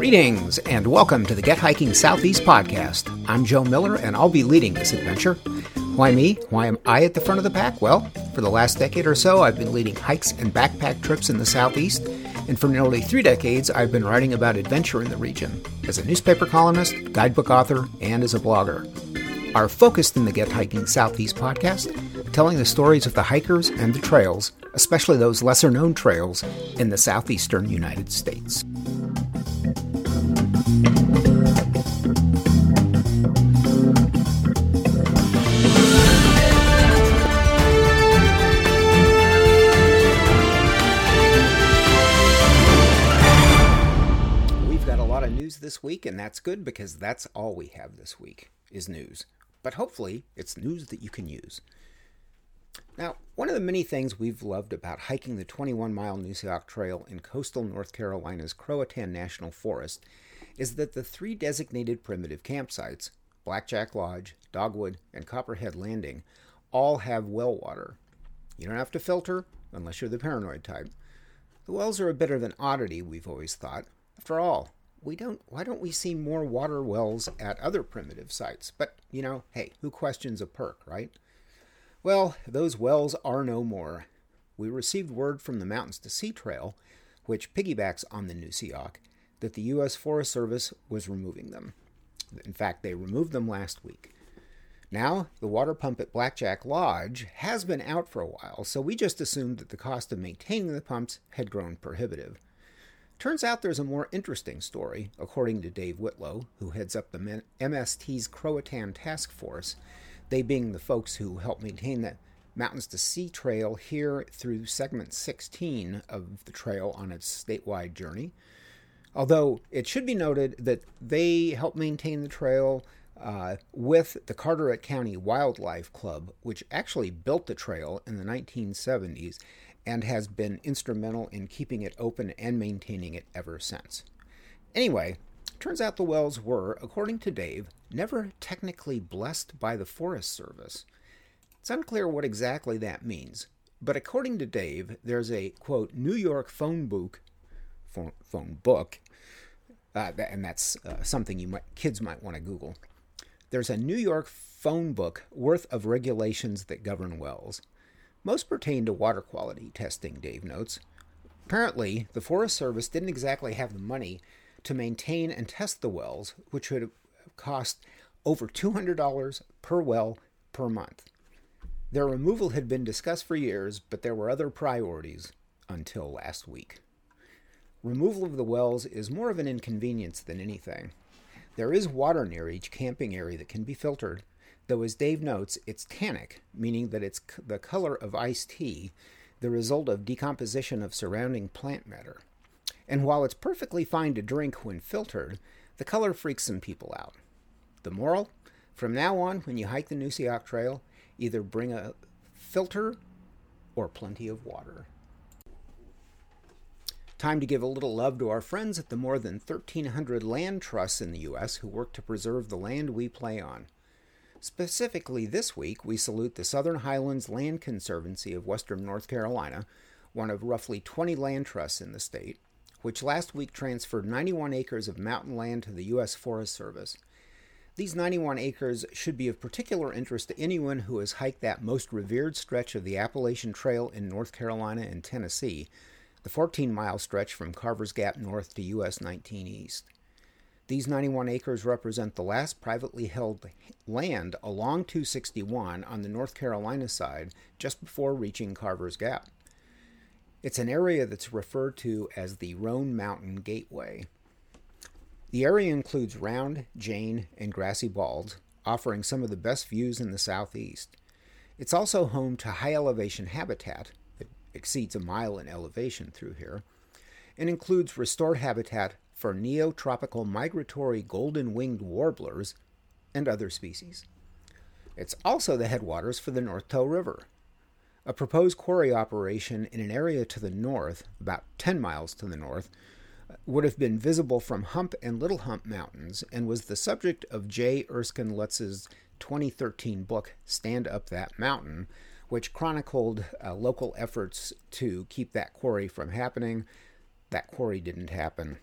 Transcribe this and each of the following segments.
Greetings and welcome to the Get Hiking Southeast podcast. I'm Joe Miller and I'll be leading this adventure. Why me? Why am I at the front of the pack? Well, for the last decade or so, I've been leading hikes and backpack trips in the Southeast, and for nearly three decades, I've been writing about adventure in the region as a newspaper columnist, guidebook author, and as a blogger. Our focus in the Get Hiking Southeast podcast, telling the stories of the hikers and the trails, especially those lesser known trails in the southeastern United States. News this week, and that's good because that's all we have this week is news. But hopefully, it's news that you can use. Now, one of the many things we've loved about hiking the 21 mile Neusiok Trail in coastal North Carolina's Croatan National Forest is that the three designated primitive campsites, Blackjack Lodge, Dogwood, and Copperhead Landing, all have well water. You don't have to filter unless you're the paranoid type. The wells are a bit of an oddity, we've always thought. After all, we don't why don't we see more water wells at other primitive sites? But, you know, hey, who questions a perk, right? Well, those wells are no more. We received word from the Mountains to Sea Trail, which piggybacks on the Neusiok, that the U.S. Forest Service was removing them. In fact, they removed them last week. Now, the water pump at Blackjack Lodge has been out for a while, so we just assumed that the cost of maintaining the pumps had grown prohibitive. Turns out there's a more interesting story, according to Dave Whitlow, who heads up the MST's Croatan Task Force, they being the folks who help maintain the Mountains to Sea Trail here through segment 16 of the trail on its statewide journey. Although it should be noted that they help maintain the trail uh, with the Carteret County Wildlife Club, which actually built the trail in the 1970s and has been instrumental in keeping it open and maintaining it ever since. Anyway, turns out the wells were, according to Dave, never technically blessed by the Forest Service. It's unclear what exactly that means, but according to Dave, there's a quote New York phone book, phone, book, uh, and that's uh, something you might, kids might want to Google. There's a New York phone book worth of regulations that govern wells. Most pertain to water quality testing, Dave notes. Apparently, the Forest Service didn't exactly have the money to maintain and test the wells, which would cost over $200 per well per month. Their removal had been discussed for years, but there were other priorities until last week. Removal of the wells is more of an inconvenience than anything. There is water near each camping area that can be filtered, though, as Dave notes, it's tannic, meaning that it's the color of iced tea, the result of decomposition of surrounding plant matter. And while it's perfectly fine to drink when filtered, the color freaks some people out. The moral? From now on, when you hike the Neusiok Trail, either bring a filter or plenty of water. Time to give a little love to our friends at the more than 1,300 land trusts in the U.S. who work to preserve the land we play on. Specifically, this week, we salute the Southern Highlands Land Conservancy of Western North Carolina, one of roughly 20 land trusts in the state, which last week transferred 91 acres of mountain land to the U.S. Forest Service. These 91 acres should be of particular interest to anyone who has hiked that most revered stretch of the Appalachian Trail in North Carolina and Tennessee, the 14 mile stretch from Carver's Gap north to US 19 east. These 91 acres represent the last privately held land along 261 on the North Carolina side just before reaching Carver's Gap. It's an area that's referred to as the Roan Mountain Gateway. The area includes Round, Jane, and Grassy Balds, offering some of the best views in the southeast. It's also home to high elevation habitat that exceeds a mile in elevation through here, and includes restored habitat for neotropical migratory golden winged warblers and other species. It's also the headwaters for the North Toe River. A proposed quarry operation in an area to the north, about 10 miles to the north, would have been visible from Hump and Little Hump Mountains and was the subject of J. Erskine Leutze's 2013 book, Stand Up That Mountain, which chronicled uh, local efforts to keep that quarry from happening. That quarry didn't happen.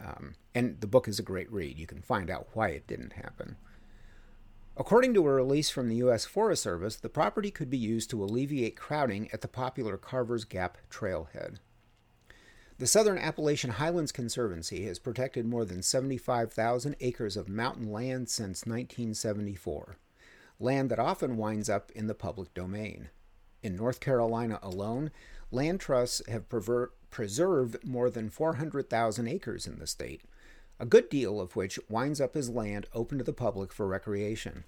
Um, and the book is a great read. You can find out why it didn't happen. According to a release from the U.S. Forest Service, the property could be used to alleviate crowding at the popular Carver's Gap trailhead. The Southern Appalachian Highlands Conservancy has protected more than 75,000 acres of mountain land since 1974, land that often winds up in the public domain. In North Carolina alone, land trusts have preserved more than 400,000 acres in the state, a good deal of which winds up as land open to the public for recreation.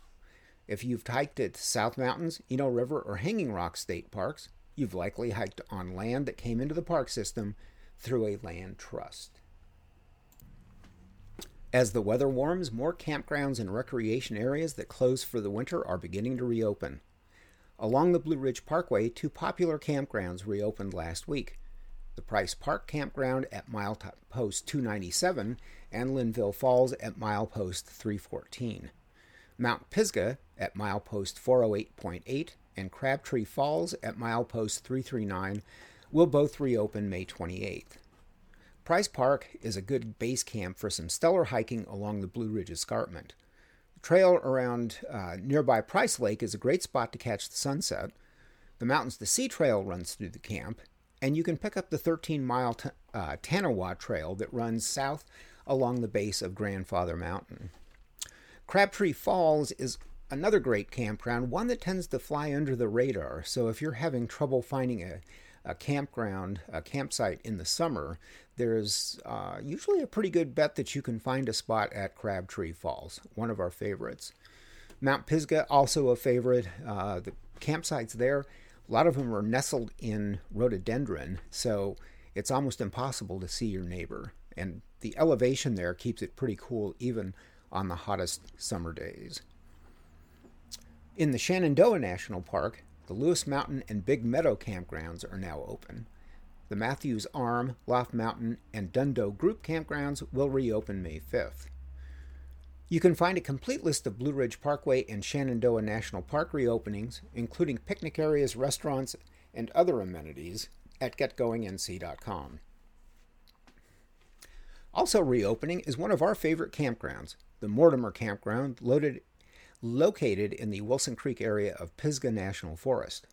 If you've hiked at South Mountains, Eno River, or Hanging Rock state parks, you've likely hiked on land that came into the park system through a land trust. As the weather warms, more campgrounds and recreation areas that close for the winter are beginning to reopen. Along the Blue Ridge Parkway, two popular campgrounds reopened last week the Price Park Campground at milepost 297 and Linville Falls at milepost 314. Mount Pisgah at milepost 408.8 and Crabtree Falls at milepost 339 will both reopen May 28th. Price Park is a good base camp for some stellar hiking along the Blue Ridge Escarpment. Trail around uh, nearby Price Lake is a great spot to catch the sunset. The Mountains to Sea Trail runs through the camp, and you can pick up the 13 mile t- uh, Tanawha Trail that runs south along the base of Grandfather Mountain. Crabtree Falls is another great campground, one that tends to fly under the radar. So if you're having trouble finding a, a campground, a campsite in the summer, there's uh, usually a pretty good bet that you can find a spot at Crabtree Falls, one of our favorites. Mount Pisgah, also a favorite. Uh, the campsites there, a lot of them are nestled in rhododendron, so it's almost impossible to see your neighbor. And the elevation there keeps it pretty cool even on the hottest summer days. In the Shenandoah National Park, the Lewis Mountain and Big Meadow campgrounds are now open. The Matthews Arm, Loft Mountain, and Dundo group campgrounds will reopen May 5th. You can find a complete list of Blue Ridge Parkway and Shenandoah National Park reopenings, including picnic areas, restaurants, and other amenities, at getgoingnc.com. Also reopening is one of our favorite campgrounds, the Mortimer Campground, loaded, located in the Wilson Creek area of Pisgah National Forest.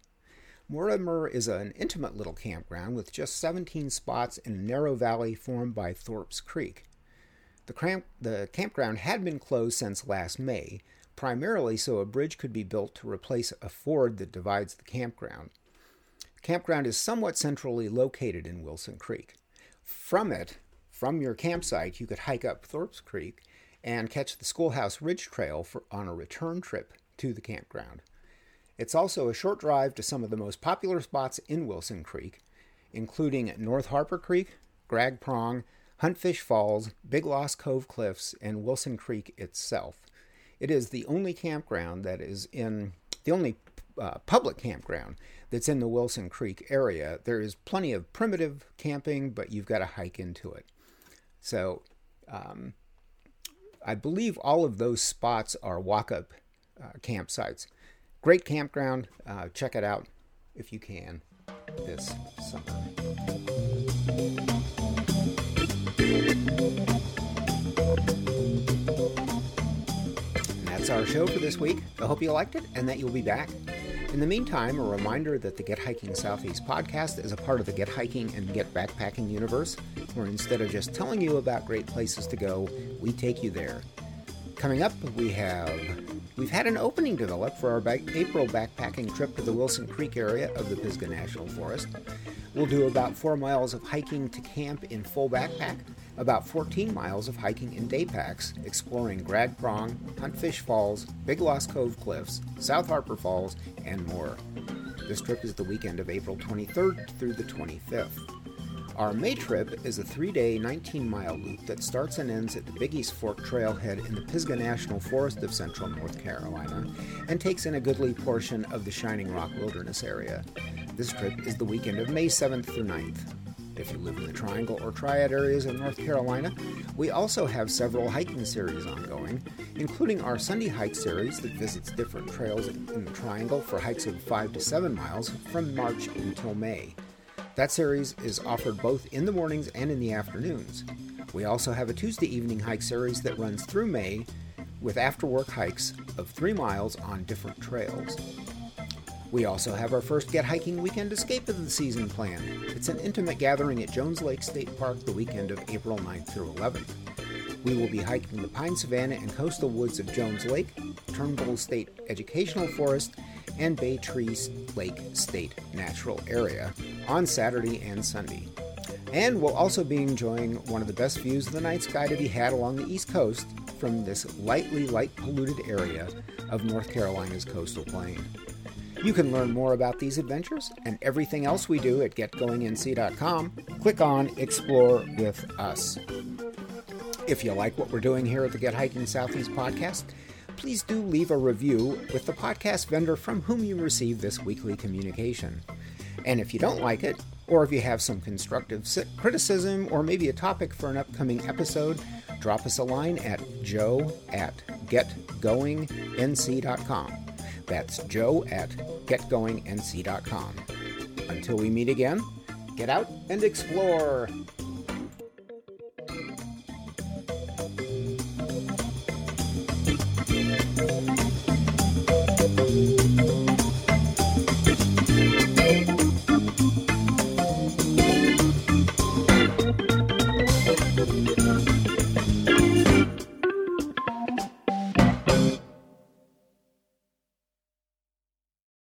Mortimer is an intimate little campground with just 17 spots in a narrow valley formed by Thorpe's Creek. The, cramp, the campground had been closed since last May, primarily so a bridge could be built to replace a ford that divides the campground. The campground is somewhat centrally located in Wilson Creek. From it, from your campsite, you could hike up Thorpe's Creek and catch the Schoolhouse Ridge Trail for, on a return trip to the campground. It's also a short drive to some of the most popular spots in Wilson Creek, including North Harper Creek, Gragg Prong, Huntfish Falls, Big Lost Cove Cliffs, and Wilson Creek itself. It is the only campground that is in the only uh, public campground that's in the Wilson Creek area. There is plenty of primitive camping, but you've got to hike into it. So um, I believe all of those spots are walk up uh, campsites. Great campground. Uh, check it out if you can this summer. That's our show for this week. I hope you liked it and that you'll be back. In the meantime, a reminder that the Get Hiking Southeast podcast is a part of the Get Hiking and Get Backpacking universe, where instead of just telling you about great places to go, we take you there. Coming up, we have we've had an opening develop for our April backpacking trip to the Wilson Creek area of the Pisgah National Forest. We'll do about four miles of hiking to camp in full backpack, about 14 miles of hiking in day packs, exploring Gragg Prong, Huntfish Falls, Big Lost Cove Cliffs, South Harper Falls, and more. This trip is the weekend of April 23rd through the 25th. Our May trip is a three day, 19 mile loop that starts and ends at the Big East Fork Trailhead in the Pisgah National Forest of central North Carolina and takes in a goodly portion of the Shining Rock Wilderness area. This trip is the weekend of May 7th through 9th. If you live in the Triangle or Triad areas of North Carolina, we also have several hiking series ongoing, including our Sunday Hike series that visits different trails in the Triangle for hikes of 5 to 7 miles from March until May. That series is offered both in the mornings and in the afternoons. We also have a Tuesday evening hike series that runs through May with after work hikes of three miles on different trails. We also have our first Get Hiking Weekend Escape of the season planned. It's an intimate gathering at Jones Lake State Park the weekend of April 9th through 11th. We will be hiking the pine savanna and coastal woods of Jones Lake, Turnbull State Educational Forest, and Bay Tree Lake State Natural Area on Saturday and Sunday. And we'll also be enjoying one of the best views of the night sky to be had along the East Coast from this lightly light polluted area of North Carolina's coastal plain. You can learn more about these adventures and everything else we do at getgoingnc.com. Click on Explore with Us. If you like what we're doing here at the Get Hiking Southeast podcast, please do leave a review with the podcast vendor from whom you receive this weekly communication. And if you don't like it, or if you have some constructive criticism or maybe a topic for an upcoming episode, drop us a line at joe at getgoingnc.com. That's joe at getgoingnc.com. Until we meet again, get out and explore.